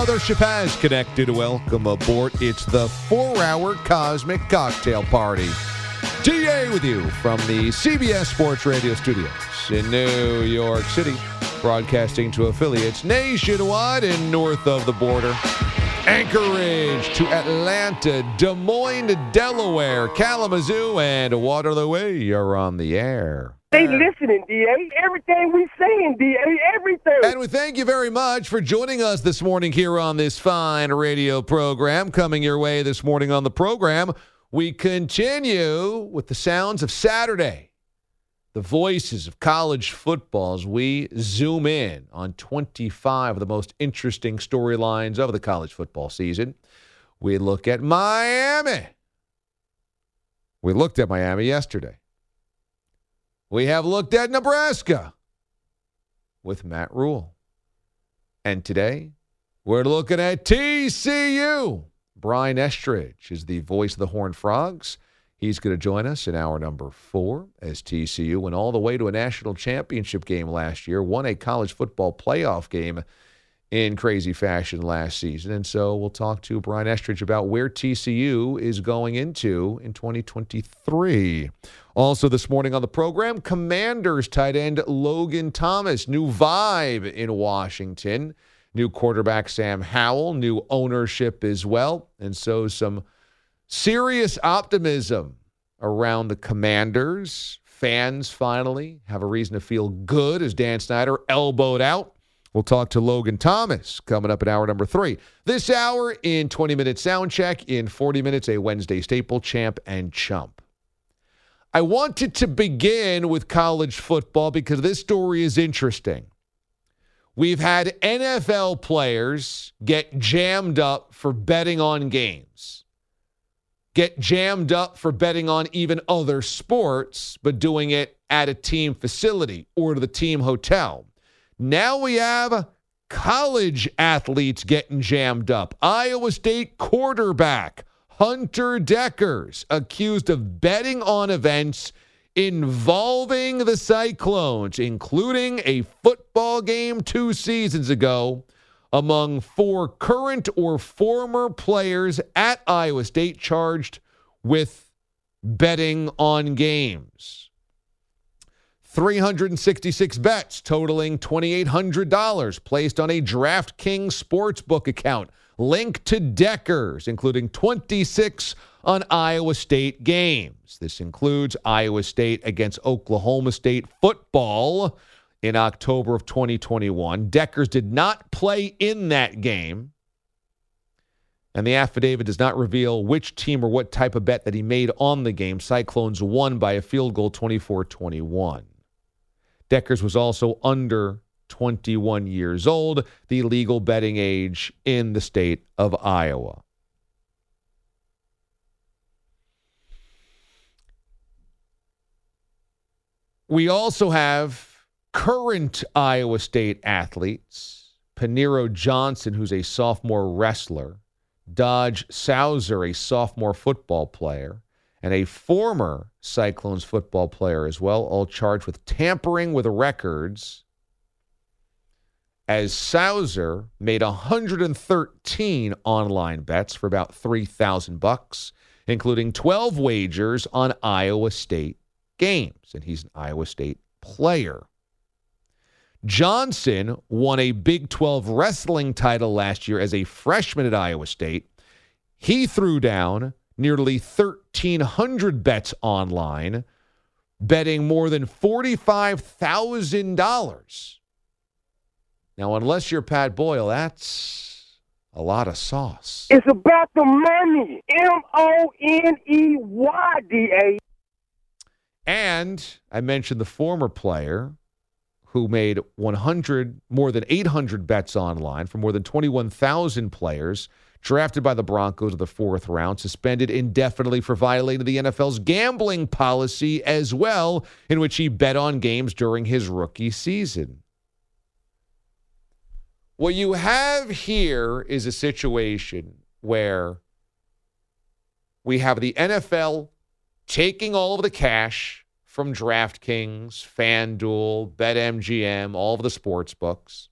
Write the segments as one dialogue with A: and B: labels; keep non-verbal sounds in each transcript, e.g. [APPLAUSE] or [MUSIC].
A: The mothership has connected. Welcome aboard. It's the four hour cosmic cocktail party. TA with you from the CBS Sports Radio studios in New York City, broadcasting to affiliates nationwide and north of the border. Anchorage to Atlanta, Des Moines Delaware, Kalamazoo, and Waterloo. Are on the air.
B: They listening, DA. Everything we saying, DA. Everything.
A: And we thank you very much for joining us this morning here on this fine radio program. Coming your way this morning on the program, we continue with the sounds of Saturday, the voices of college football as we zoom in on 25 of the most interesting storylines of the college football season. We look at Miami. We looked at Miami yesterday. We have looked at Nebraska with Matt Rhule. And today, we're looking at TCU. Brian Estridge is the voice of the Horned Frogs. He's going to join us in hour number four as TCU went all the way to a national championship game last year, won a college football playoff game in crazy fashion last season. And so we'll talk to Brian Estridge about where TCU is going into in 2023. Also, this morning on the program, Commanders tight end Logan Thomas, new vibe in Washington, new quarterback Sam Howell, new ownership as well. And so some serious optimism around the Commanders. Fans finally have a reason to feel good as Dan Snyder elbowed out. We'll talk to Logan Thomas coming up in hour number three. This hour in 20 minutes sound check, in 40 minutes, a Wednesday staple, champ and chump. I wanted to begin with college football because this story is interesting. We've had NFL players get jammed up for betting on games, get jammed up for betting on even other sports, but doing it at a team facility or the team hotel. Now we have college athletes getting jammed up. Iowa State quarterback Hunter Dekkers accused of betting on events involving the Cyclones, including a football game two seasons ago among four current or former players at Iowa State charged with betting on games. 366 bets totaling $2,800 placed on a DraftKings sportsbook account linked to Dekkers, including 26 on Iowa State games. This includes Iowa State against Oklahoma State football in October of 2021. Dekkers did not play in that game. And the affidavit does not reveal which team or what type of bet that he made on the game. Cyclones won by a field goal 24 21. Dekkers was also under 21 years old, the legal betting age in the state of Iowa. We also have current Iowa State athletes. Paniro Johnson, who's a sophomore wrestler, Dodge Sauser, a sophomore football player, and a former Cyclones football player as well, all charged with tampering with records. As Sauser made 113 online bets for about 3,000 bucks, including 12 wagers on Iowa State games, and he's an Iowa State player. Johnson won a Big 12 wrestling title last year as a freshman at Iowa State. He threw down nearly 1,300 bets online, betting more than $45,000. Now, unless you're Pat Boyle, that's a lot of sauce.
B: It's about the money. M O N E Y D A.
A: And I mentioned the former player who made 100 more than 800 bets online for more than 21,000 players drafted by the Broncos in the fourth round, suspended indefinitely for violating the NFL's gambling policy as well, in which he bet on games during his rookie season. What you have here is a situation where we have the NFL taking all of the cash from DraftKings, FanDuel, BetMGM, all of the sports books,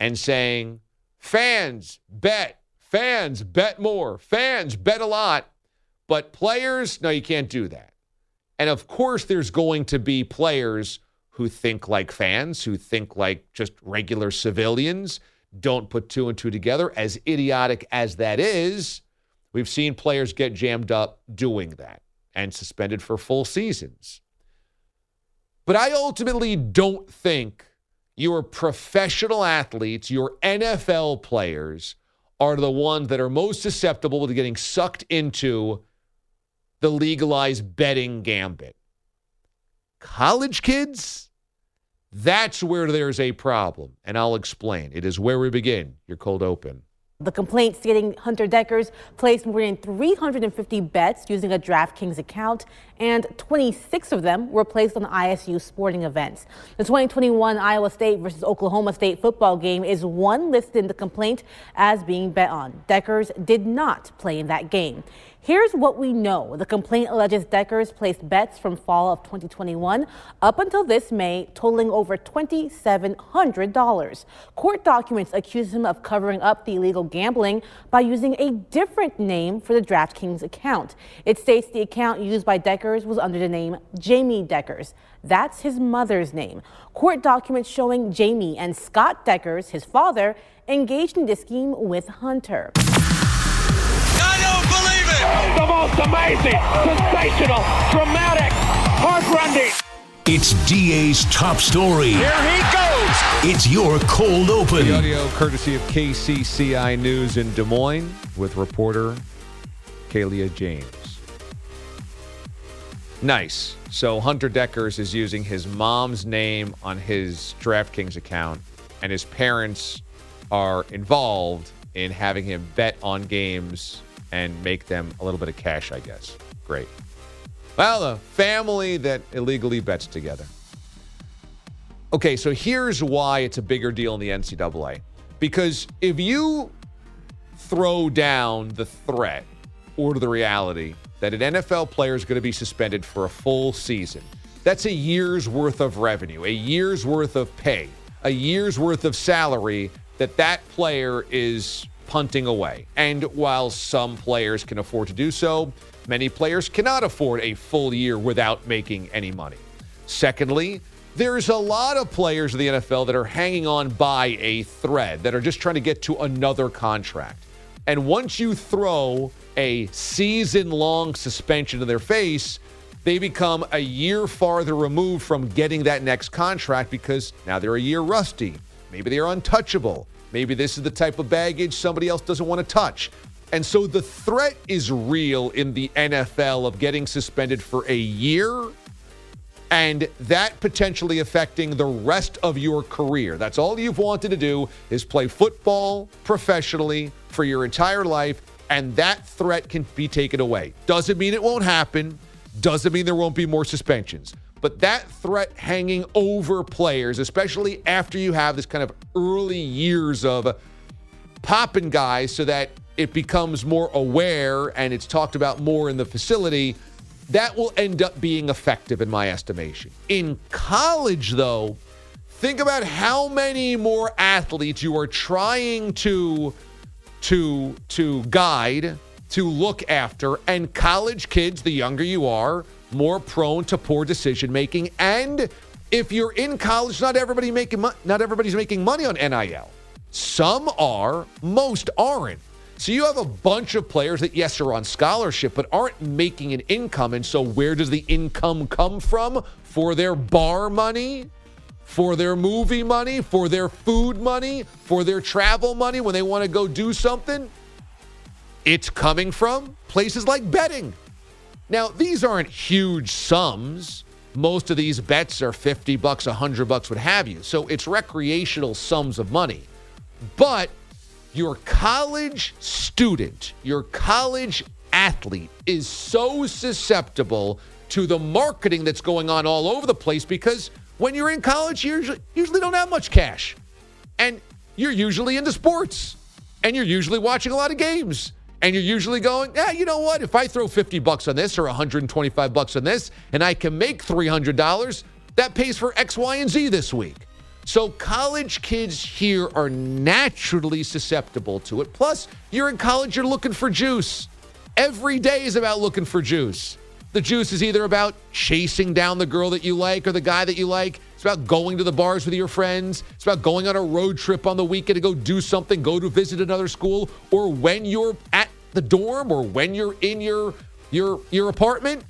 A: and saying, fans, bet, fans, bet more, fans, bet a lot, but players, no, you can't do that. And of course, there's going to be players who think like fans, who think like just regular civilians, don't put two and two together. As idiotic as that is, we've seen players get jammed up doing that and suspended for full seasons. But I ultimately don't think your professional athletes, your NFL players, are the ones that are most susceptible to getting sucked into the legalized betting gambit. College kids, that's where there's a problem. And I'll explain. It is where we begin. Your cold open.
C: The complaint stating Hunter Dekkers placed more than 350 bets using a DraftKings account, and 26 of them were placed on ISU sporting events. The 2021 Iowa State versus Oklahoma State football game is one listed in the complaint as being bet on. Dekkers did not play in that game. Here's what we know. The complaint alleges Dekkers placed bets from fall of 2021 up until this May, totaling over $2,700. Court documents accuse him of covering up the illegal gambling by using a different name for the DraftKings account. It states the account used by Dekkers was under the name Jamie Dekkers. That's his mother's name. Court documents showing Jamie and Scott Dekkers, his father, engaged in this scheme with Hunter.
D: I don't believe it!
B: The most amazing, sensational, dramatic, heartrending.
E: It's DA's top story.
D: Here he goes!
E: It's your cold open.
A: The
E: open.
A: audio courtesy of KCCI News in Des Moines with reporter Kalia James. Nice. So Hunter Dekkers is using his mom's name on his DraftKings account, and his parents are involved in having him bet on games and make them a little bit of cash, I guess. Great. Well, a family that illegally bets together. Okay, so here's why it's a bigger deal in the NCAA. Because if you throw down the threat or the reality that an NFL player is going to be suspended for a full season, that's a year's worth of revenue, a year's worth of pay, a year's worth of salary that that player is punting away. And while some players can afford to do so, many players cannot afford a full year without making any money. Secondly, there's a lot of players in the NFL that are hanging on by a thread, that are just trying to get to another contract. And once you throw a season long suspension to their face, they become a year farther removed from getting that next contract because now they're a year rusty. Maybe they're untouchable. Maybe this is the type of baggage somebody else doesn't want to touch. And so the threat is real in the NFL of getting suspended for a year and that potentially affecting the rest of your career. That's all you've wanted to do is play football professionally for your entire life, and that threat can be taken away. Doesn't mean it won't happen, doesn't mean there won't be more suspensions. But that threat hanging over players, especially after you have this kind of early years of popping guys so that it becomes more aware and it's talked about more in the facility that will end up being effective in my estimation. In college, though, think about how many more athletes you are trying to to to guide, to look after, and college kids, the younger you are, more prone to poor decision making. And if you're in college, not everybody making mo- not everybody's making money on NIL. Some are, most aren't. So you have a bunch of players that, yes, are on scholarship, but aren't making an income. And so where does the income come from? For their bar money? For their movie money? For their food money? For their travel money when they want to go do something? It's coming from places like betting. Now, these aren't huge sums. Most of these bets are 50 bucks, 100 bucks, what have you. So it's recreational sums of money. But your college student, your college athlete is so susceptible to the marketing that's going on all over the place because when you're in college, you usually, usually don't have much cash. And you're usually into sports. And you're usually watching a lot of games. And you're usually going, yeah, you know what? If I throw 50 bucks on this or 125 bucks on this and I can make $300, that pays for X, Y, and Z this week. So college kids here are naturally susceptible to it. Plus, you're in college, you're looking for juice. Every day is about looking for juice. The juice is either about chasing down the girl that you like or the guy that you like. It's about going to the bars with your friends. It's about going on a road trip on the weekend to go do something, go to visit another school, or when you're at the dorm or when you're in your your your apartment,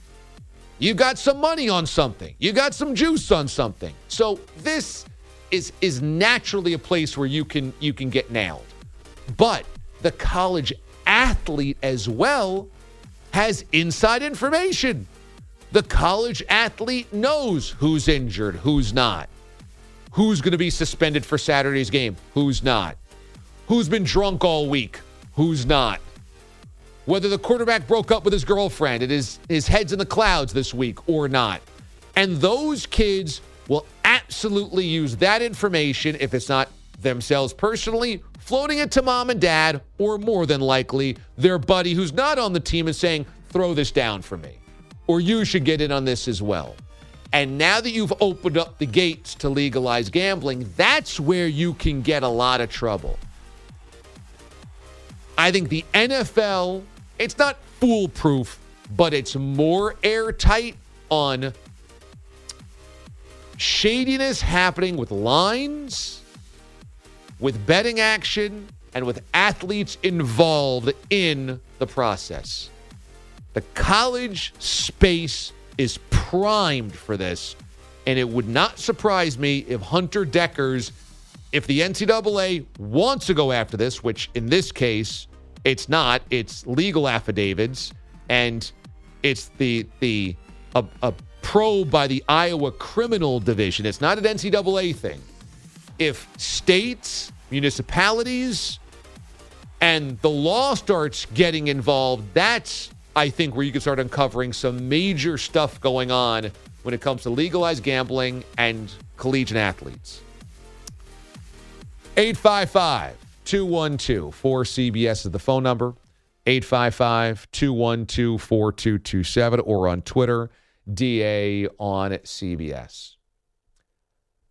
A: you got some money on something. You got some juice on something. So this is is naturally a place where you can you can get nailed. But the college athlete as well has inside information. The college athlete knows who's injured, who's not. Who's going to be suspended for Saturday's game, who's not. Who's been drunk all week, who's not. Whether the quarterback broke up with his girlfriend and his, his head's in the clouds this week or not. And those kids will absolutely use that information if it's not themselves personally, floating it to mom and dad, or more than likely, their buddy who's not on the team and saying, throw this down for me. Or you should get in on this as well. And now that you've opened up the gates to legalize gambling, that's where you can get a lot of trouble. I think the NFL, it's not foolproof, but it's more airtight on shadiness happening with lines, with betting action, and with athletes involved in the process. The college space is primed for this, and it would not surprise me if Hunter Dekkers, if the NCAA wants to go after this, which in this case it's not, it's legal affidavits, and it's the the a, a probe by the Iowa Criminal Division. It's not an NCAA thing. If states, municipalities, and the law starts getting involved, that's, I think, where you can start uncovering some major stuff going on when it comes to legalized gambling and collegiate athletes. 855 212 4CBS is the phone number. 855 212 4227 or on Twitter DA on CBS.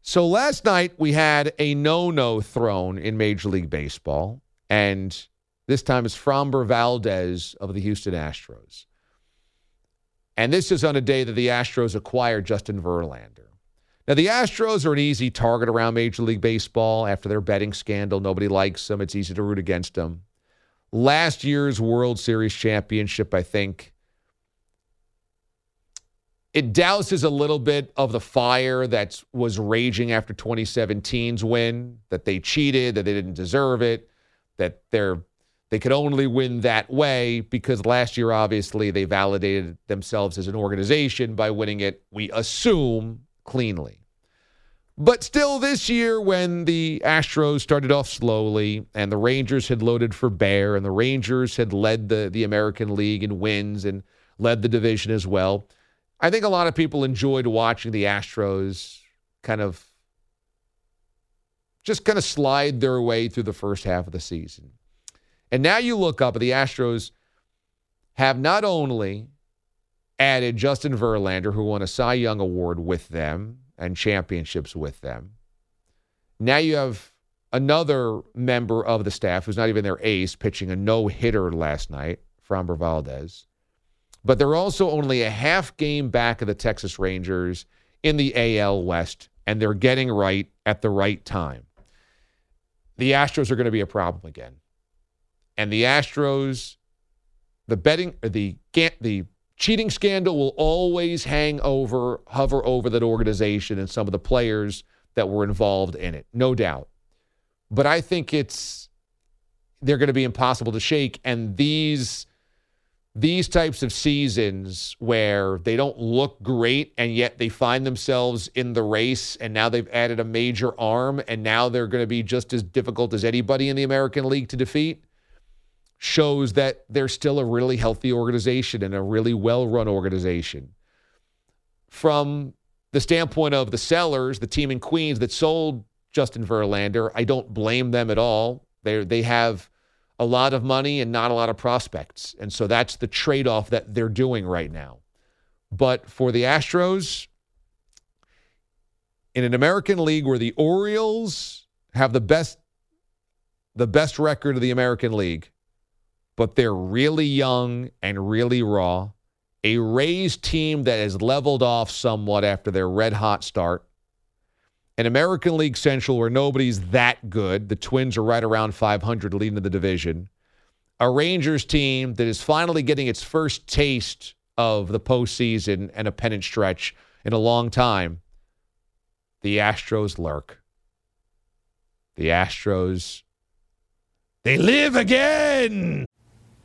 A: So last night we had a no no thrown in Major League Baseball, and this time it's Framber Valdez of the Houston Astros. And this is on a day that the Astros acquired Justin Verlander. Now, the Astros are an easy target around Major League Baseball after their betting scandal. Nobody likes them. It's easy to root against them. Last year's World Series championship, I think, it douses a little bit of the fire that was raging after 2017's win, that they cheated, that they didn't deserve it, that they're they could only win that way because last year obviously they validated themselves as an organization by winning it, we assume, cleanly. But still, this year, when the Astros started off slowly and the Rangers had loaded for bear and the Rangers had led the, the American League in wins and led the division as well, I think a lot of people enjoyed watching the Astros kind of just kind of slide their way through the first half of the season. And now you look up, the Astros have not only added Justin Verlander, who won a Cy Young Award with them and championships with them. Now you have another member of the staff who's not even their ace pitching a no hitter last night, Framber Valdez but they're also only a half game back of the Texas Rangers in the AL West, and they're getting right at the right time. The Astros are going to be a problem again. And the Astros, the betting, the the cheating scandal will always hang over, hover over that organization and some of the players that were involved in it, no doubt. But I think it's they're going to be impossible to shake, and these these types of seasons where they don't look great and yet they find themselves in the race and now they've added a major arm and now they're going to be just as difficult as anybody in the American League to defeat shows that they're still a really healthy organization and a really well run organization. From the standpoint of the sellers, the team in Queens that sold Justin Verlander, I don't blame them at all. They they have a lot of money and not a lot of prospects. And so that's the trade off that they're doing right now. But for the Astros, in an American League where the Orioles have the best the best record of the American League, but they're really young and really raw. A Rays team that has leveled off somewhat after their red hot start an American League Central where nobody's that good. The Twins are right around 500 leading the division. A Rangers team that is finally getting its first taste of the postseason and a pennant stretch in a long time. The Astros lurk. The Astros, they live again.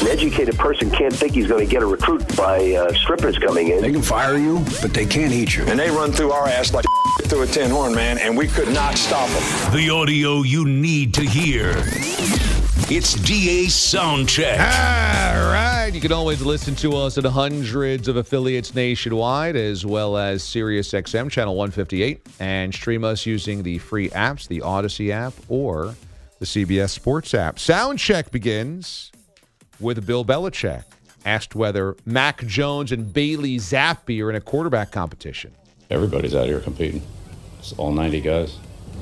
F: An educated person can't think he's going to get a recruit by uh, strippers coming in.
G: They can fire you, but they can't eat you.
H: And they run through our ass like [LAUGHS] through a tin horn, man, and we could not stop them.
E: The audio you need to hear. It's DA Soundcheck.
A: All right. You can always listen to us at hundreds of affiliates nationwide, as well as Sirius XM Channel 158, and stream us using the free apps, the Odyssey app, or the CBS Sports app. Soundcheck begins with Bill Belichick. Asked whether Mac Jones and Bailey Zappe are in a quarterback competition.
I: Everybody's out here competing. It's all 90 guys.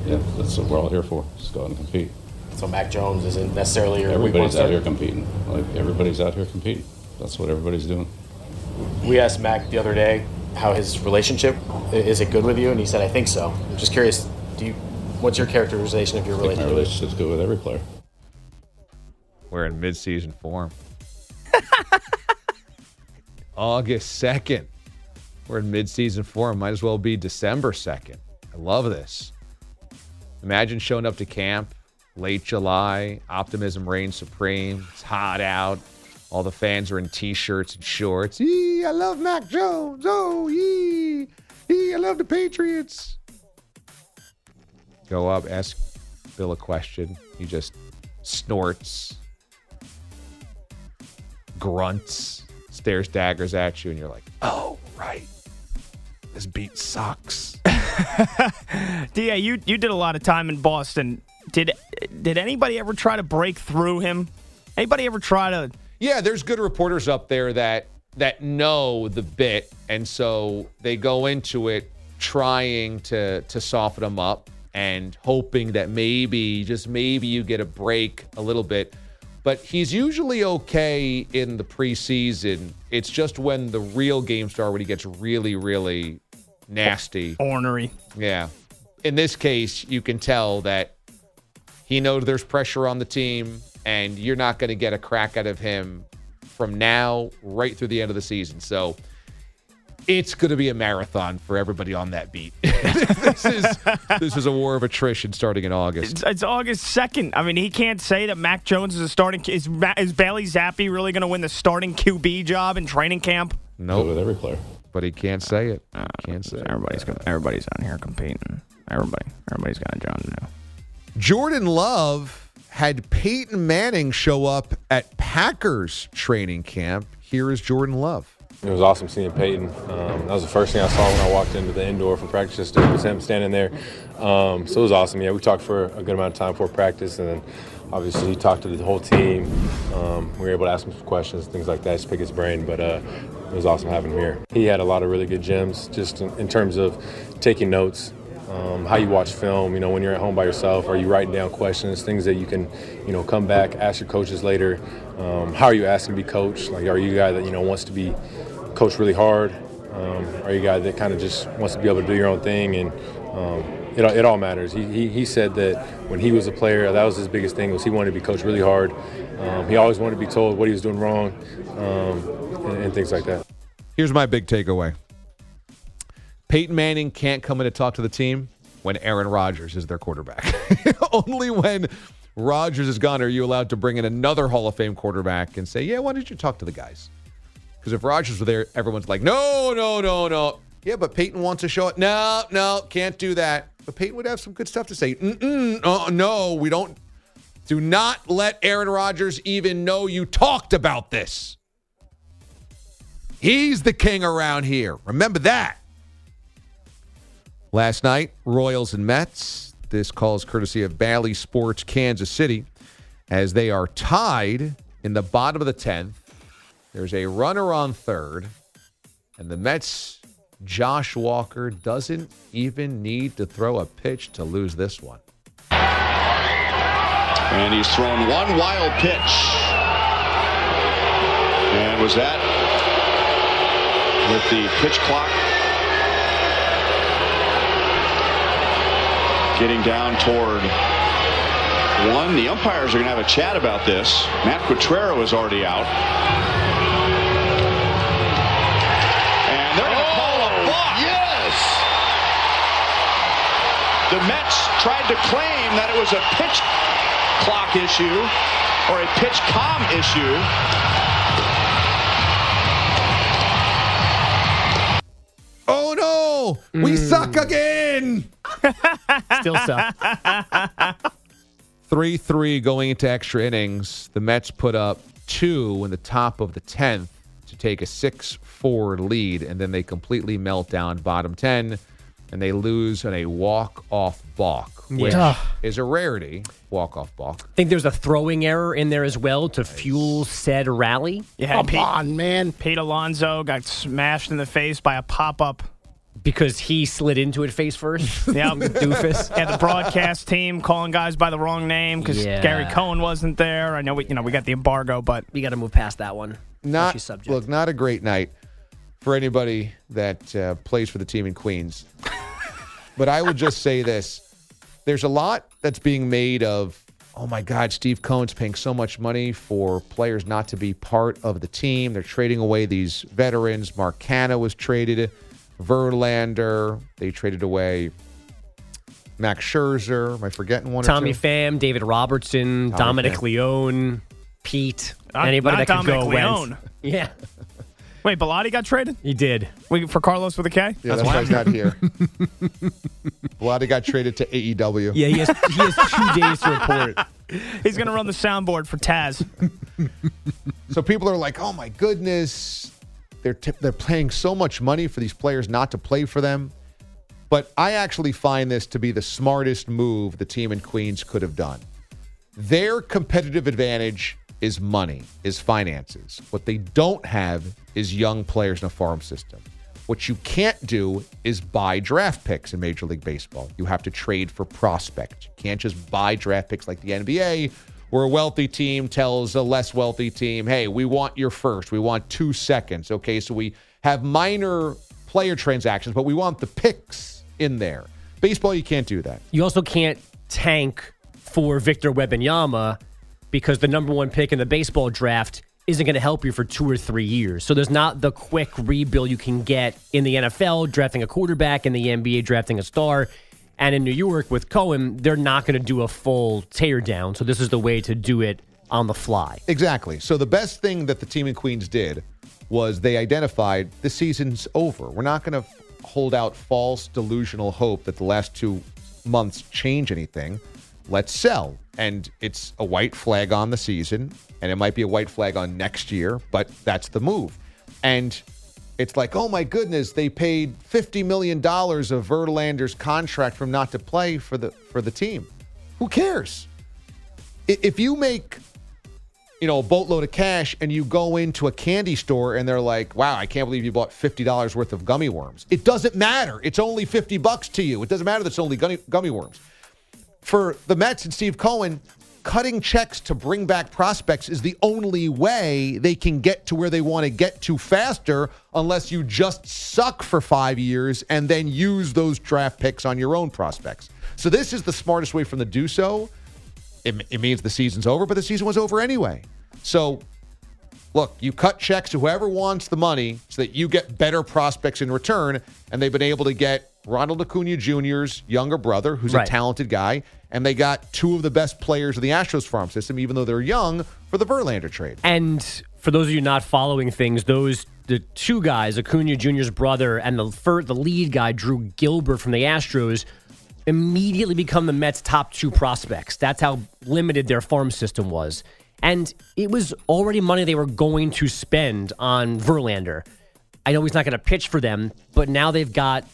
I: Yeah, that's what we're all here for. Just go out and compete.
J: So Mac Jones isn't necessarily your
I: Everybody's out here competing. Like everybody's out here competing. That's what everybody's doing.
J: We asked Mac the other day how his relationship is it good with you, and he said, "I think so." I'm just curious. Do you? What's your characterization of your
I: I think my
J: relationship?
I: relationship's good with every player.
A: We're in midseason form. [LAUGHS] August 2nd. We're in midseason form. Might as well be December 2nd. I love this. Imagine showing up to camp late July, optimism reigns supreme. It's hot out. All the fans are in t shirts and shorts. Yee, I love Mac Jones. Oh, yee. Yee, I love the Patriots. Go up, ask Bill a question. He just snorts, grunts, stares daggers at you, and you're like, oh, right. This beat sucks. [LAUGHS]
K: Da, you you did a lot of time in Boston. Did did anybody ever try to break through him? Anybody ever try to?
A: Yeah, there's good reporters up there that that know the bit, and so they go into it trying to to soften him up and hoping that maybe just maybe you get a break a little bit. But he's usually okay in the preseason. It's just when the real games start when he gets really, really nasty.
K: Ornery.
A: Yeah. In this case, you can tell that he knows there's pressure on the team, and you're not going to get a crack out of him from now right through the end of the season. So it's going to be a marathon for everybody on that beat. [LAUGHS] this is this is a war of attrition starting in August.
K: It's, it's August second. I mean, he can't say that Mac Jones is a starting. Is is Bailey Zappe really going to win the starting QB job in training camp?
A: No,
I: with every player.
A: But he can't say it. Uh, can't say it.
K: Everybody's gonna, everybody's on here competing. Everybody, everybody's got a job to do.
A: Jordan Love had Peyton Manning show up at Packers training camp. Here is Jordan Love.
L: It was awesome seeing Peyton. Um, that was the first thing I saw when I walked into the indoor for practice. Just was him standing there. Um, so it was awesome. Yeah, we talked for a good amount of time before practice, and then obviously he talked to the whole team. Um, we were able to ask him some questions, things like that, just pick his brain. But uh, it was awesome having him here. He had a lot of really good gems, just in, in terms of taking notes. Um, how you watch film, you know, when you're at home by yourself, are you writing down questions, things that you can, you know, come back, ask your coaches later. Um, how are you asking to be coached? Like, are you a guy that, you know, wants to be coached really hard? Um, are you a guy that kind of just wants to be able to do your own thing? And um, it, it all matters. He, he, he said that when he was a player, that was his biggest thing was he wanted to be coached really hard. Um, he always wanted to be told what he was doing wrong um, and, and things like that.
A: Here's my big takeaway Peyton Manning can't come in to talk to the team when Aaron Rodgers is their quarterback. [LAUGHS] Only when Rodgers is gone are you allowed to bring in another Hall of Fame quarterback and say, yeah, why don't you talk to the guys? Because if Rodgers were there, everyone's like, no, no, no, no. Yeah, but Peyton wants to show it. No, no, can't do that. But Peyton would have some good stuff to say. Mm-mm, uh, no, we don't. Do not let Aaron Rodgers even know you talked about this. He's the king around here. Remember that. Last night, Royals and Mets. This calls courtesy of Bally Sports Kansas City as they are tied in the bottom of the 10th. There's a runner on third, and the Mets, Josh Walker, doesn't even need to throw a pitch to lose this one.
M: And he's thrown one wild pitch. And was that with the pitch clock getting down toward one? The umpires are going to have a chat about this. Matt Quatraro is already out. The Mets tried to claim that it was a pitch clock issue. or a pitch com issue.
A: Oh no! We hmm. suck again! [LAUGHS]
K: Still suck. [LAUGHS]
A: 3 3 going into extra innings. The Mets put up two in the top of the 10th to take a 6 4 lead, and then they completely melt down bottom 10 and they lose on a walk off balk, which
N: Yeah.
A: is a rarity. Walk off balk.
N: I think there's a throwing error in there as well to fuel said rally.
K: Yeah,
N: Come
K: Pete-
N: on, man.
K: Pete Alonso got smashed in the face by a pop up.
N: Because he slid into it face first. [LAUGHS]
K: Yeah, [LAUGHS]
N: Doofus.
K: Yeah, the broadcast team calling guys by the wrong name because
N: Yeah.
K: Gary Cohen wasn't there. I know we, you know, we got the embargo, but
N: we got to move past that one.
A: Not
N: Touchy subject.
A: look, not a great night for anybody that uh, plays for the team in Queens. But I would just say this: there's a lot that's being made of. Oh my God, Steve Cohen's paying so much money for players not to be part of the team. They're trading away these veterans. Mark Canha was traded, Verlander. They traded away Max Scherzer. Am I forgetting one?
N: Tommy
A: or two?
N: Pham, David Robertson,
A: Tommy
N: Dominic
A: Pham.
N: Leone, Pete,
K: Not-
N: anybody
K: not
N: that could go
K: Dominic
N: went.
K: Leone. [LAUGHS]
N: Yeah,
K: wait, Bellotti got traded.
N: he did.
K: Wait, for Carlos with a K.
A: Yeah, that's why he's not here. [LAUGHS] Vladi got traded to AEW.
N: Yeah, he has, he has two days to report. [LAUGHS]
K: He's going to run the soundboard for Taz. [LAUGHS]
A: So people are like, "Oh my goodness, they're t- they're paying so much money for these players not to play for them." But I actually find this to be the smartest move the team in Queens could have done. Their competitive advantage is money, is finances. What they don't have is young players in a farm system. What you can't do is buy draft picks in Major League Baseball. You have to trade for prospects. You can't just buy draft picks like the NBA, where a wealthy team tells a less wealthy team, hey, we want your first, we want two seconds. Okay, so we have minor player transactions, but we want the picks in there. Baseball, you can't do that.
N: You also can't tank for Victor Wembanyama because the number one pick in the baseball draft isn't going to help you for two or three years. So there's not the quick rebuild you can get in the NFL drafting a quarterback, in the NBA drafting a star. And in New York with Cohen, they're not going to do a full teardown. So this is the way to do it on the fly.
A: Exactly. So the best thing that the team in Queens did was they identified the season's over. We're not going to hold out false delusional hope that the last two months change anything. Let's sell. And it's a white flag on the season, and it might be a white flag on next year, but that's the move. And it's like, oh my goodness, they paid $50 million of Verlander's contract from not to play for the for the team. Who cares? If you make you know, a boatload of cash and you go into a candy store and they're like, wow, I can't believe you bought $50 worth of gummy worms. It doesn't matter. It's only 50 bucks to you. It doesn't matter that it's only gummy, gummy worms. For the Mets and Steve Cohen, cutting checks to bring back prospects is the only way they can get to where they want to get to faster unless you just suck for five years and then use those draft picks on your own prospects. So this is the smartest way from the do so it, it means the season's over, but the season was over anyway. So, look, you cut checks to whoever wants the money so that you get better prospects in return. And they've been able to get Ronald Acuna Jr.'s younger brother, who's
N: Right.
A: a talented guy. And they got two of the best players of the Astros farm system, even though they're young, for the Verlander trade.
N: And for those of you not following things, those the two guys, Acuna Jr.'s brother and the the lead guy, Drew Gilbert from the Astros, immediately become the Mets' top two prospects. That's how limited their farm system was. And it was already money they were going to spend on Verlander. I know he's not going to pitch for them, but now they've got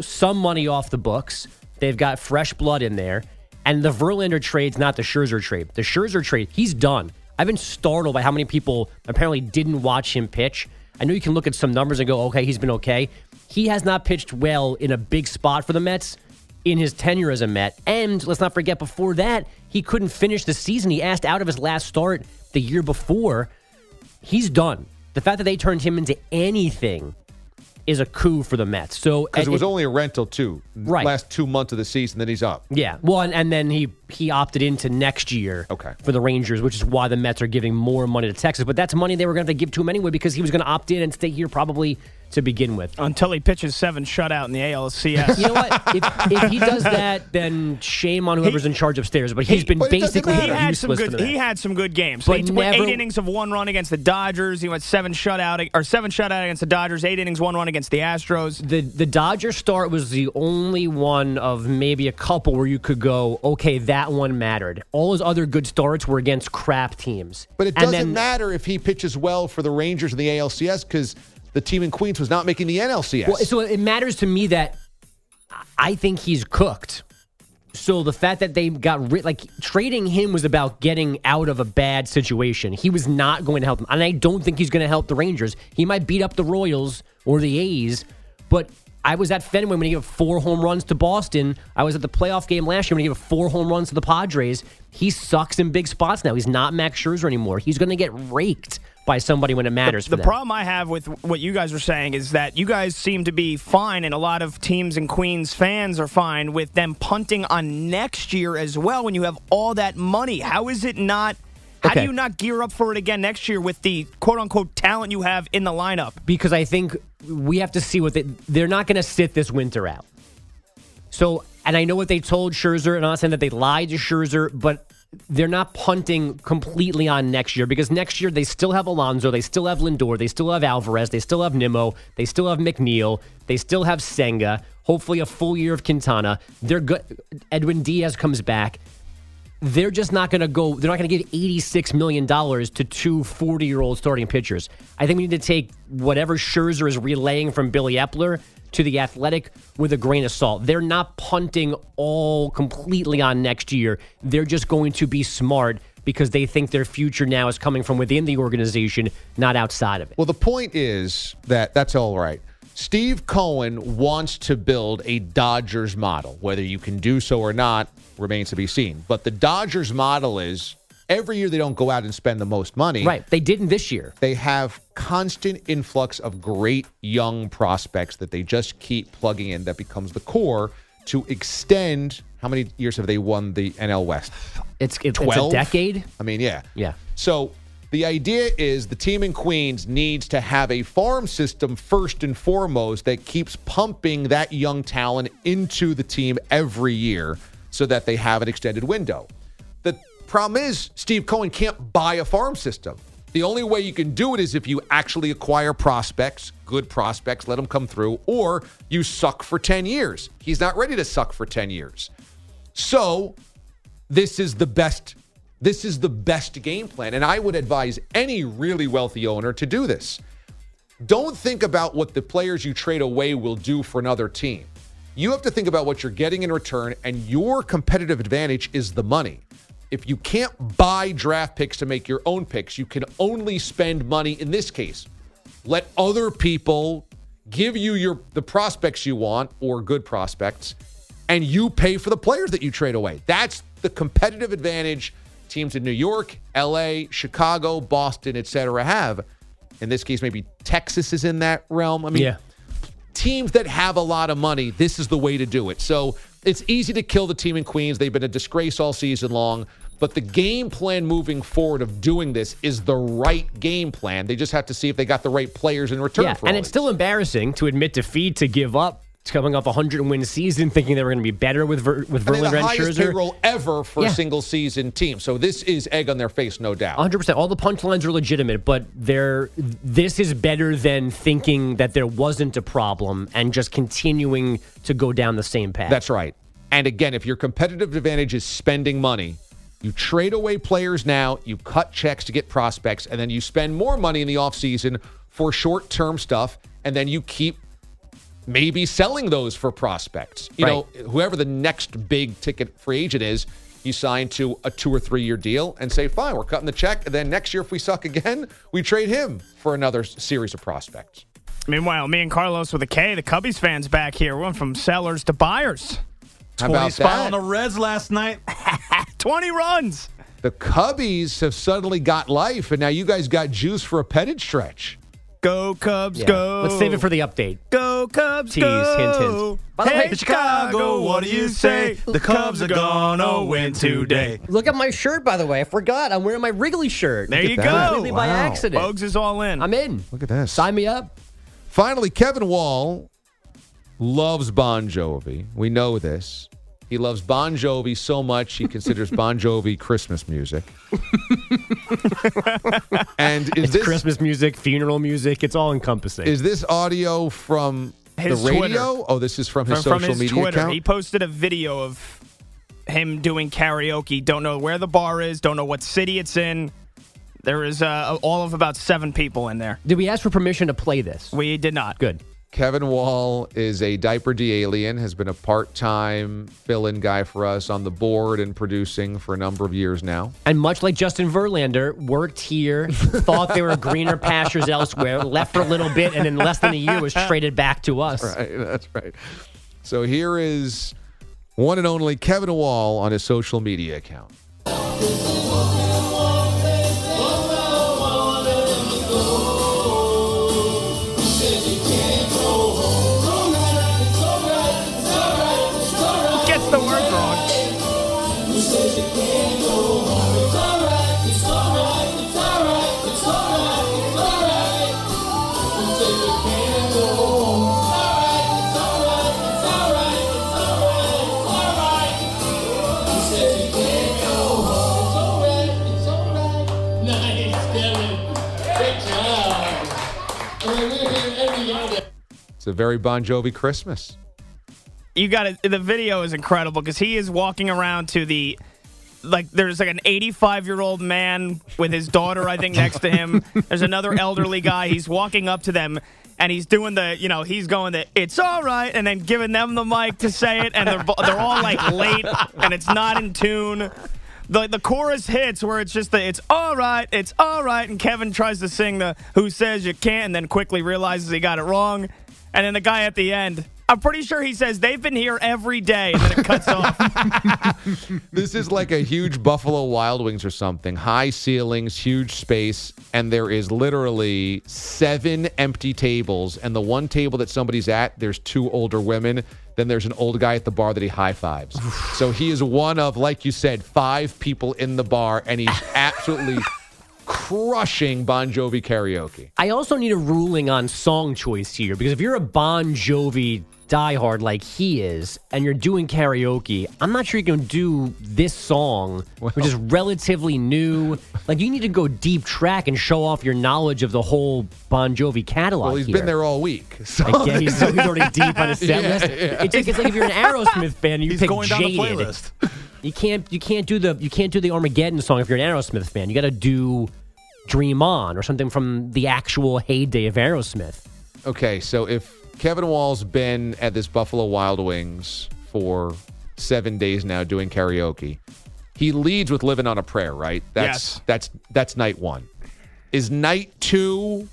N: some money off the books. They've got fresh blood in there. And the Verlander trade's not the Scherzer trade. The Scherzer trade, he's done. I've been startled by how many people apparently didn't watch him pitch. I know you can look at some numbers and go, okay, he's been okay. He has not pitched well in a big spot for the Mets in his tenure as a Met. And let's not forget, before that, he couldn't finish the season. He asked out of his last start the year before. He's done. The fact that they turned him into anything is a coup for the Mets. So
A: Because it eh, was
N: it-
A: only a rental, too.
N: Right.
A: Last two months of the season, then he's up.
N: yeah. Well, and, and then he he opted into next year
A: Okay.
N: for the Rangers, which is why the Mets are giving more money to Texas. But that's money they were going to have to give to him anyway because he was going to opt in and stay here probably to begin with.
K: Until he pitches seven shutout in the ALCS.
N: You know what? [LAUGHS] If, if he does that, then shame on whoever's in charge upstairs. But he's been
K: But
N: basically
K: he had some good. He had some good games.
N: But
K: he went
N: never-
K: eight innings of one run against the Dodgers. He went seven shutout or seven shutout against the Dodgers. Eight innings, one run against the Astros.
N: The the Dodger start was the only one of maybe a couple where you could go, okay, that one mattered. All his other good starts were against crap teams.
A: But it doesn't
N: then-
A: matter if he pitches well for the Rangers in the ALCS because the team in Queens was not making the NLCS.
N: Well, so it matters to me that I think he's cooked. So the fact that they got rid, like trading him was about getting out of a bad situation. He was not going to help them, and I don't think he's going to help the Rangers. He might beat up the Royals or the A's, but I was at Fenway when he gave four home runs to Boston. I was at the playoff game last year when he gave four home runs to the Padres. He sucks in big spots now. He's not Max Scherzer anymore. He's going to get raked by somebody when it matters.
K: The
N: them.
K: problem I have with what you guys are saying is that you guys seem to be fine, and a lot of teams and Queens fans are fine with them punting on next year as well when you have all that money. How is it not? How
N: Okay.
K: do you not gear up for it again next year with the quote unquote talent you have in the lineup?
N: because I think we have to see what they, they're not going to sit this winter out. So, and I know what they told Scherzer, and I'm not saying that they lied to Scherzer, but they're not punting completely on next year because next year they still have Alonso, they still have Lindor, they still have Alvarez, they still have Nimmo, they still have McNeil, they still have Senga. Hopefully, a full year of Quintana. They're good. Edwin Diaz comes back they're just not going to go, they're not going to give $86 million to two 40 year old starting pitchers. I think we need to take whatever Scherzer is relaying from Billy Eppler to the athletic with a grain of salt. They're not punting all completely on next year. They're just going to be smart because they think their future now is coming from within the organization, not outside of it.
A: Well, the point is that that's all right. Steve Cohen wants to build a Dodgers model. Whether you can do so or not remains to be seen. But the Dodgers model is every year they don't go out and spend the most money.
N: Right. They didn't this year.
A: They have constant influx of great young prospects that they just keep plugging in that becomes the core to extend how many years have they won the NL West?
N: It's it's, it's a
A: 12?
N: decade.
A: I mean, yeah.
N: Yeah.
A: So the idea is the team in Queens needs to have a farm system first and foremost that keeps pumping that young talent into the team every year so that they have an extended window. The problem is Steve Cohen can't buy a farm system. The only way you can do it is if you actually acquire prospects, good prospects, let them come through, or you suck for 10 years. He's not ready to suck for 10 years. So this is the best this is the best game plan and i would advise any really wealthy owner to do this don't think about what the players you trade away will do for another team you have to think about what you're getting in return and your competitive advantage is the money if you can't buy draft picks to make your own picks you can only spend money in this case let other people give you your the prospects you want or good prospects and you pay for the players that you trade away. That's the competitive advantage teams in New York, LA, Chicago, Boston, etc. have. In this case, maybe Texas is in that realm. I mean,
N: Yeah.
A: teams that have a lot of money, this is the way to do it. So it's easy to kill the team in Queens. They've been a disgrace all season long. But the game plan moving forward of doing this is the right game plan. They just have to see if they got the right players in return
N: Yeah, and it's still embarrassing to admit defeat, to give up, coming off a 100 win season, thinking they were going to be better with Ver, with
A: And
N: Verlander
A: the
N: and
A: highest
N: Scherzer.
A: payroll ever for
N: Yeah.
A: a single season team. So this is egg on their face, no doubt.
N: 100%. All the punchlines are legitimate, but they're, this is better than thinking that there wasn't a problem and just continuing to go down the same path.
A: That's right. And again, if your competitive advantage is spending money, you trade away players now, you cut checks to get prospects, and then you spend more money in the offseason for short term stuff, and then you keep maybe selling those for prospects. You know, whoever the next big ticket free agent is, you sign to a two or three year deal and say, fine, we're cutting the check. And then next year, if we suck again, we trade him for another series of prospects.
K: Meanwhile, me and Carlos with a K, the Cubbies fans back here, went from sellers to buyers.
A: How about
O: 20 spot
A: that?
O: on the Reds last night. [LAUGHS]
K: 20 runs.
A: The Cubbies have suddenly got life, and now you guys got juice for a pennant stretch.
K: Go Cubs,
N: Yeah.
K: go.
N: Let's save it for the update.
K: Go Cubs,
N: Tease,
K: go.
N: hint, hint. By the
K: hey,
N: way-
K: Chicago, what do you say? The Cubs are gonna oh, win today.
N: Look at my shirt, by the way. I forgot. I'm wearing my Wrigley shirt.
K: There you
N: that.
K: go.
N: Completely by accident.
K: Bogues is all in.
N: I'm in.
A: Look at this.
N: Sign me up.
A: Finally, Kevin Wall loves Bon Jovi. We know this. He loves Bon Jovi so much he considers Bon Jovi Christmas music. [LAUGHS] and is
N: It's
A: this
N: Christmas music, funeral music. It's all encompassing.
A: is this audio from
K: His
A: the radio?
K: Twitter.
A: Oh, this is from his
K: from,
A: social
K: from his
A: media
K: Twitter.
A: account.
K: He posted a video of him doing karaoke. Don't know where the bar is. Don't know what city it's in. There is uh, all of about seven people in there.
N: Did we ask for permission to play this?
K: We did not.
N: Good.
A: Kevin Wall is a diaper D alien, has been a part time fill in guy for us on the board and producing for a number of years now.
N: And much like Justin Verlander, worked here, [LAUGHS] thought there were greener pastures elsewhere, left for a little bit, and in less than a year was traded back to us. [LAUGHS]
A: Right, that's right. So here is one and only Kevin Wall on his social media account. It's a very Bon Jovi Christmas.
K: you got it. the video is incredible because he is walking around to the like there's like an 85 year old man with his daughter i think next to him there's another elderly guy he's walking up to them and he's doing the you know he's going the it's all right and then giving them the mic to say it and they're, they're all like late and it's not in tune the, the chorus hits where it's just the it's all right it's all right and kevin tries to sing the who says you can't and then quickly realizes he got it wrong and then the guy at the end i'm pretty sure he says they've been here every day and then it cuts off [LAUGHS]
A: This is like a huge Buffalo Wild Wings or something. High ceilings, huge space, and there is literally seven empty tables. And the one table that somebody's at, there's two older women. Then there's an old guy at the bar that he high fives. [SIGHS] so he is one of, like you said, five people in the bar, and he's [LAUGHS] absolutely crushing Bon Jovi karaoke.
N: I also need a ruling on song choice here because if you're a Bon Jovi diehard like he is and you're doing karaoke, I'm not sure you can do this song, which is relatively new. Like you need to go deep track and show off your knowledge of the whole Bon Jovi catalog.
A: Well, he's
N: here.
A: been there all week. [LAUGHS] So
N: Like, yeah, he's, he's already deep on his [LAUGHS] set
A: Yeah,
N: list.
A: yeah.
N: It's, like, it's like if you're an Aerosmith fan you
O: He's
N: pick
O: going down the
N: Jaded.
O: playlist.
N: You can't you can't do the you can't do the Armageddon song if you're an Aerosmith fan. You got to do Dream On or something from the actual heyday of Aerosmith.
A: Okay, so if Kevin Wall's been at this Buffalo Wild Wings for seven days now doing karaoke, he leads with "Living on a Prayer," right? That's
K: Yes.
A: that's that's night one. Is night two?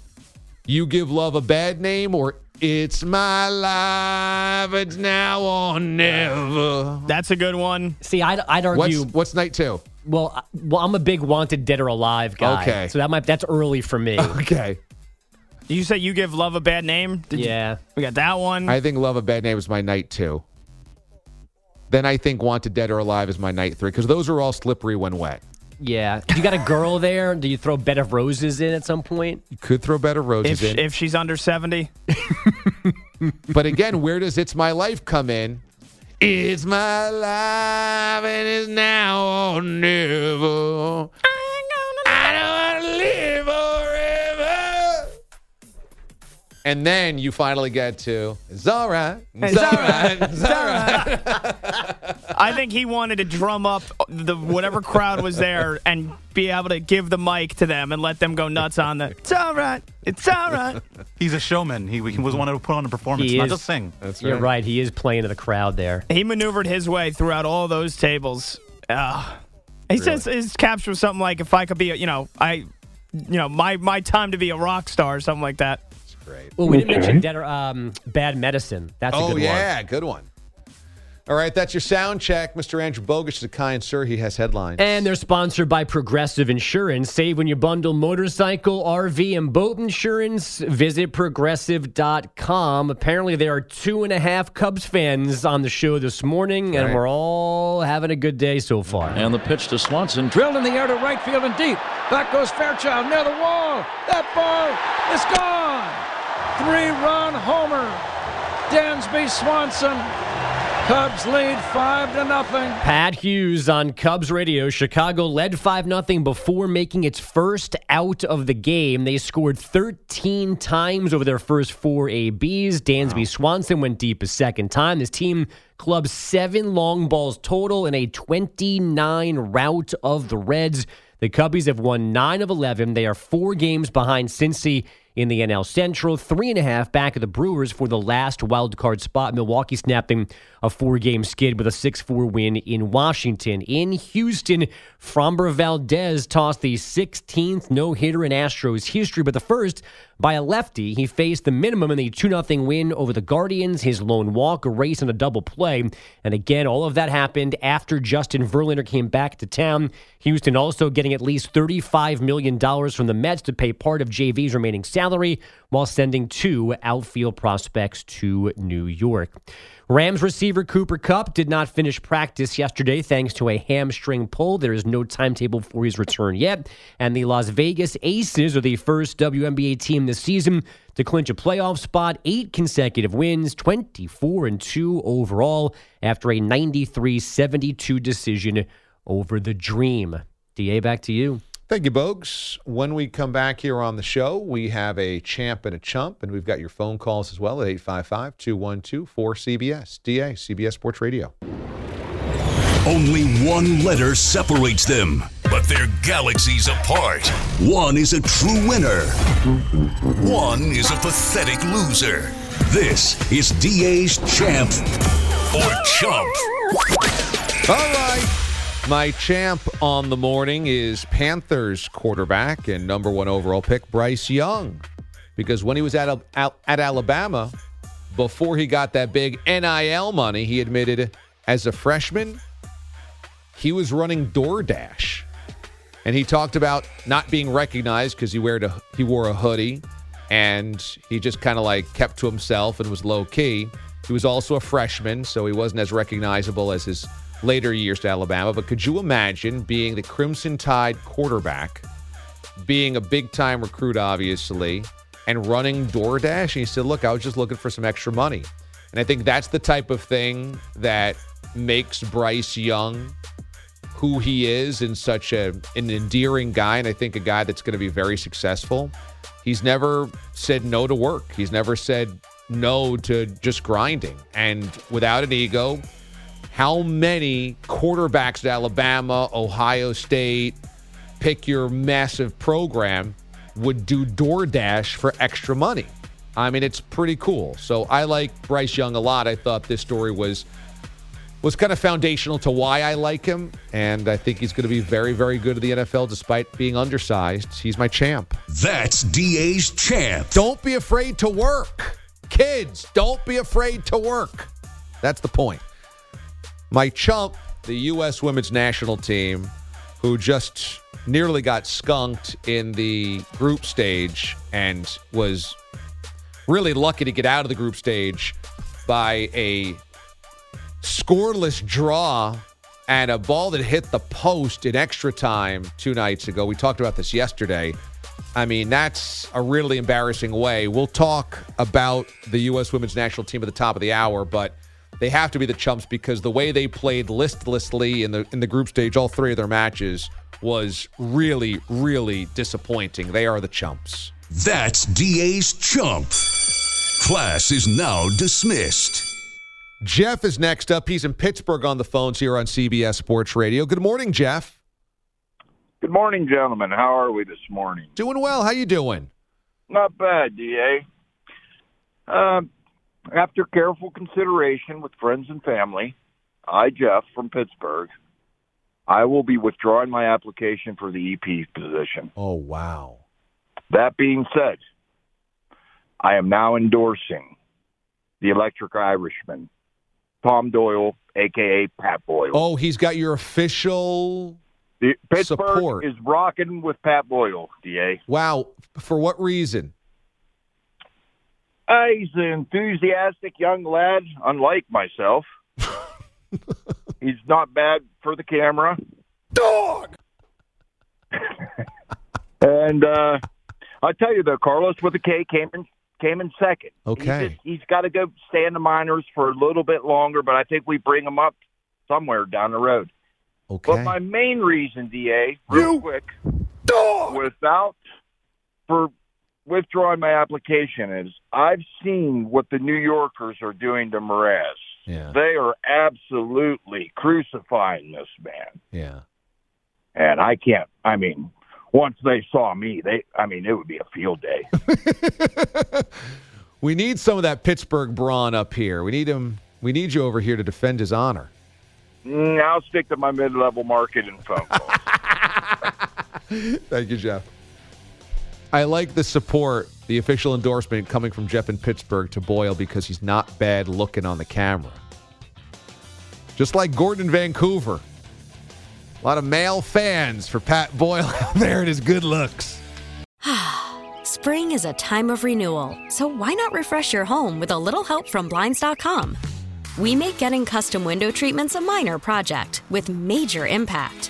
A: You give love a bad name, or it's my life, it's now or never.
K: that's a good one
N: See, I'd, I'd
A: What's
N: argue.
A: what's night two?
N: well, I- well, I'm a big Wanted Dead or Alive guy.
A: Okay.
N: So that might that's early for me. [LAUGHS]
A: Okay,
K: Did you said you give love a bad name Did you-
N: yeah.
K: we got that one
A: I think "Love a Bad Name" is my night two. Then I think "Wanted Dead or Alive" is my night three because those are all slippery when wet.
N: Yeah. You got a girl there? Do you throw Bed of Roses in at some point?
A: You could throw Bed of roses
K: if,
A: in.
K: if she's under 70 [LAUGHS]
A: But again, where does It's My Life come in? It's my life and it's now or never. I don't want to live forever. And then you finally get to, it's all right. It's, all right. It's all right.
K: I think he wanted to drum up the whatever crowd was there and be able to give the mic to them and let them go nuts on the. It's all right. It's all right.
O: He's a showman. He, he was wanted to put on a performance,
N: He
O: not
N: is.
O: just sing.
A: That's
N: You're right. He is playing to the crowd there.
K: He maneuvered his way throughout all those tables. Uh, he says his caption was something like, "If I could be, a, you know, I, you know, my my time to be a rock star," or something like that.
A: Great.
N: Well, we didn't mention Dead or, um, Bad Medicine. That's a
A: oh,
N: good one.
A: yeah. Good one. All right. That's your sound check. Mr. Andrew Bogus is a kind sir. He has headlines.
N: And they're sponsored by Progressive Insurance. Save when you bundle motorcycle, RV, and boat insurance. Visit progressive.com. Apparently, there are two and a half Cubs fans on the show this morning, and
A: Right.
N: we're all having a good day so far.
P: And the pitch to Swanson, drilled in the air to right field and deep. Back goes Fairchild near the wall. That ball is gone. Three-run homer. Dansby Swanson. Cubs lead five to nothing.
N: Pat Hughes on Cubs radio. Chicago led 5 0 before making its first out of the game. They scored 13 times over their first four ABs. Dansby Swanson went deep a second time. This team clubbed seven long balls total in a 29 rout of the Reds. The Cubbies have won 9 of 11. They are four games behind Cincy in the NL Central, three and a half back of the Brewers for the last wild card spot. Milwaukee snapping a four game skid with a 6 4 win in Washington. In Houston, Framber Valdez tossed the 16th no hitter in Astros history, but the first by a lefty. He faced the minimum in the 2 0 win over the Guardians, his lone walk, a race, and a double play. And again, all of that happened after Justin Verlander came back to town. Houston also getting at least $35 million from the Mets to pay part of JV's remaining salary while sending two outfield prospects to New York. Rams receiver Cooper Kupp did not finish practice yesterday thanks to a hamstring pull. There is no timetable for his return yet. And the Las Vegas Aces are the first WNBA team this season to clinch a playoff spot, eight consecutive wins, 24 and 2 overall after a 93 72 decision over the Dream. DA, back to you.
A: Thank you, Bogues. When we come back here on the show, we have a champ and a chump, and we've got your phone calls as well at 855 212 4CBS. DA, CBS Sports Radio.
E: Only one letter separates them, but they're galaxies apart. One is a true winner, one is a pathetic loser. This is DA's champ or chump.
A: All right. My champ on the morning is Panthers quarterback and number one overall pick, Bryce Young. Because when he was at, at Alabama, before he got that big NIL money, he admitted as a freshman, he was running DoorDash. And he talked about not being recognized because he, a, he wore a hoodie and he just kind of like kept to himself and was low key. He was also a freshman, so he wasn't as recognizable as his later years to Alabama. But could you imagine being the Crimson Tide quarterback, being a big time recruit, obviously, and running DoorDash? And he said, Look, I was just looking for some extra money. And I think that's the type of thing that makes Bryce Young who he is and such a, an endearing guy. And I think a guy that's going to be very successful. He's never said no to work, he's never said no to just grinding. And without an ego, how many quarterbacks at Alabama, Ohio State, pick your massive program, would do DoorDash for extra money? I mean, it's pretty cool. So I like Bryce Young a lot. I thought this story was was kind of foundational to why I like him, and I think he's going to be very, very good at the NFL despite being undersized. He's my champ.
E: That's DA's champ.
A: Don't be afraid to work. Kids, don't be afraid to work. That's the point. My chump, the U.S. women's national team, who just nearly got skunked in the group stage and was really lucky to get out of the group stage by a scoreless draw and a ball that hit the post in extra time two nights ago. We talked about this yesterday. I mean, that's a really embarrassing way. We'll talk about the U.S. women's national team at the top of the hour, but they have to be the chumps because the way they played listlessly in the in the group stage, all three of their matches was really, really disappointing. They are the chumps.
E: That's DA's chump. Class is now dismissed.
A: Jeff is next up. He's in Pittsburgh on the phones here on CBS Sports Radio. Good morning, Jeff.
Q: Good morning, gentlemen. How are we this morning?
A: Doing well. How you doing?
Q: Not bad, DA. Uh, after careful consideration with friends and family, I, Jeff from Pittsburgh, I will be withdrawing my application for the EP position.
A: Oh, wow.
Q: That being said, I am now endorsing the Electric Irishman, Tom Doyle, aka Pat Boyle.
A: Oh, he's got your official
Q: the, Pittsburgh
A: support.
Q: is rocking with Pat Boyle, DA.
A: Wow. For what reason?
Q: Uh, he's an enthusiastic young lad, unlike myself. [LAUGHS] he's not bad for the camera.
A: Dog! [LAUGHS]
Q: and uh, I'll tell you, though, Carlos with a K came in, came in second.
A: Okay.
Q: He's, just, he's got to go stay in the minors for a little bit longer, but I think we bring him up somewhere down the road.
A: Okay.
Q: But my main reason, Da, real quick, dog. without for withdrawing my application is I've seen what the New Yorkers are doing to Mraz.
A: Yeah.
Q: They are absolutely crucifying this man.
A: Yeah.
Q: And I can't I mean, once they saw me, they I mean it would be a field day. [LAUGHS]
A: We need some of that Pittsburgh brawn up here. We need him. We need you over here to defend his honor.
Q: Mm, I'll stick to my mid level market and phone calls. [LAUGHS]
A: Thank you, Jeff. I like the support, the official endorsement coming from Jeff in Pittsburgh to Boyle because he's not bad looking on the camera. Just like Gordon in Vancouver. A lot of male fans for Pat Boyle [LAUGHS] out there and his good looks. [SIGHS]
R: Spring is a time of renewal, so why not refresh your home with a little help from Blinds.com? We make getting custom window treatments a minor project with major impact.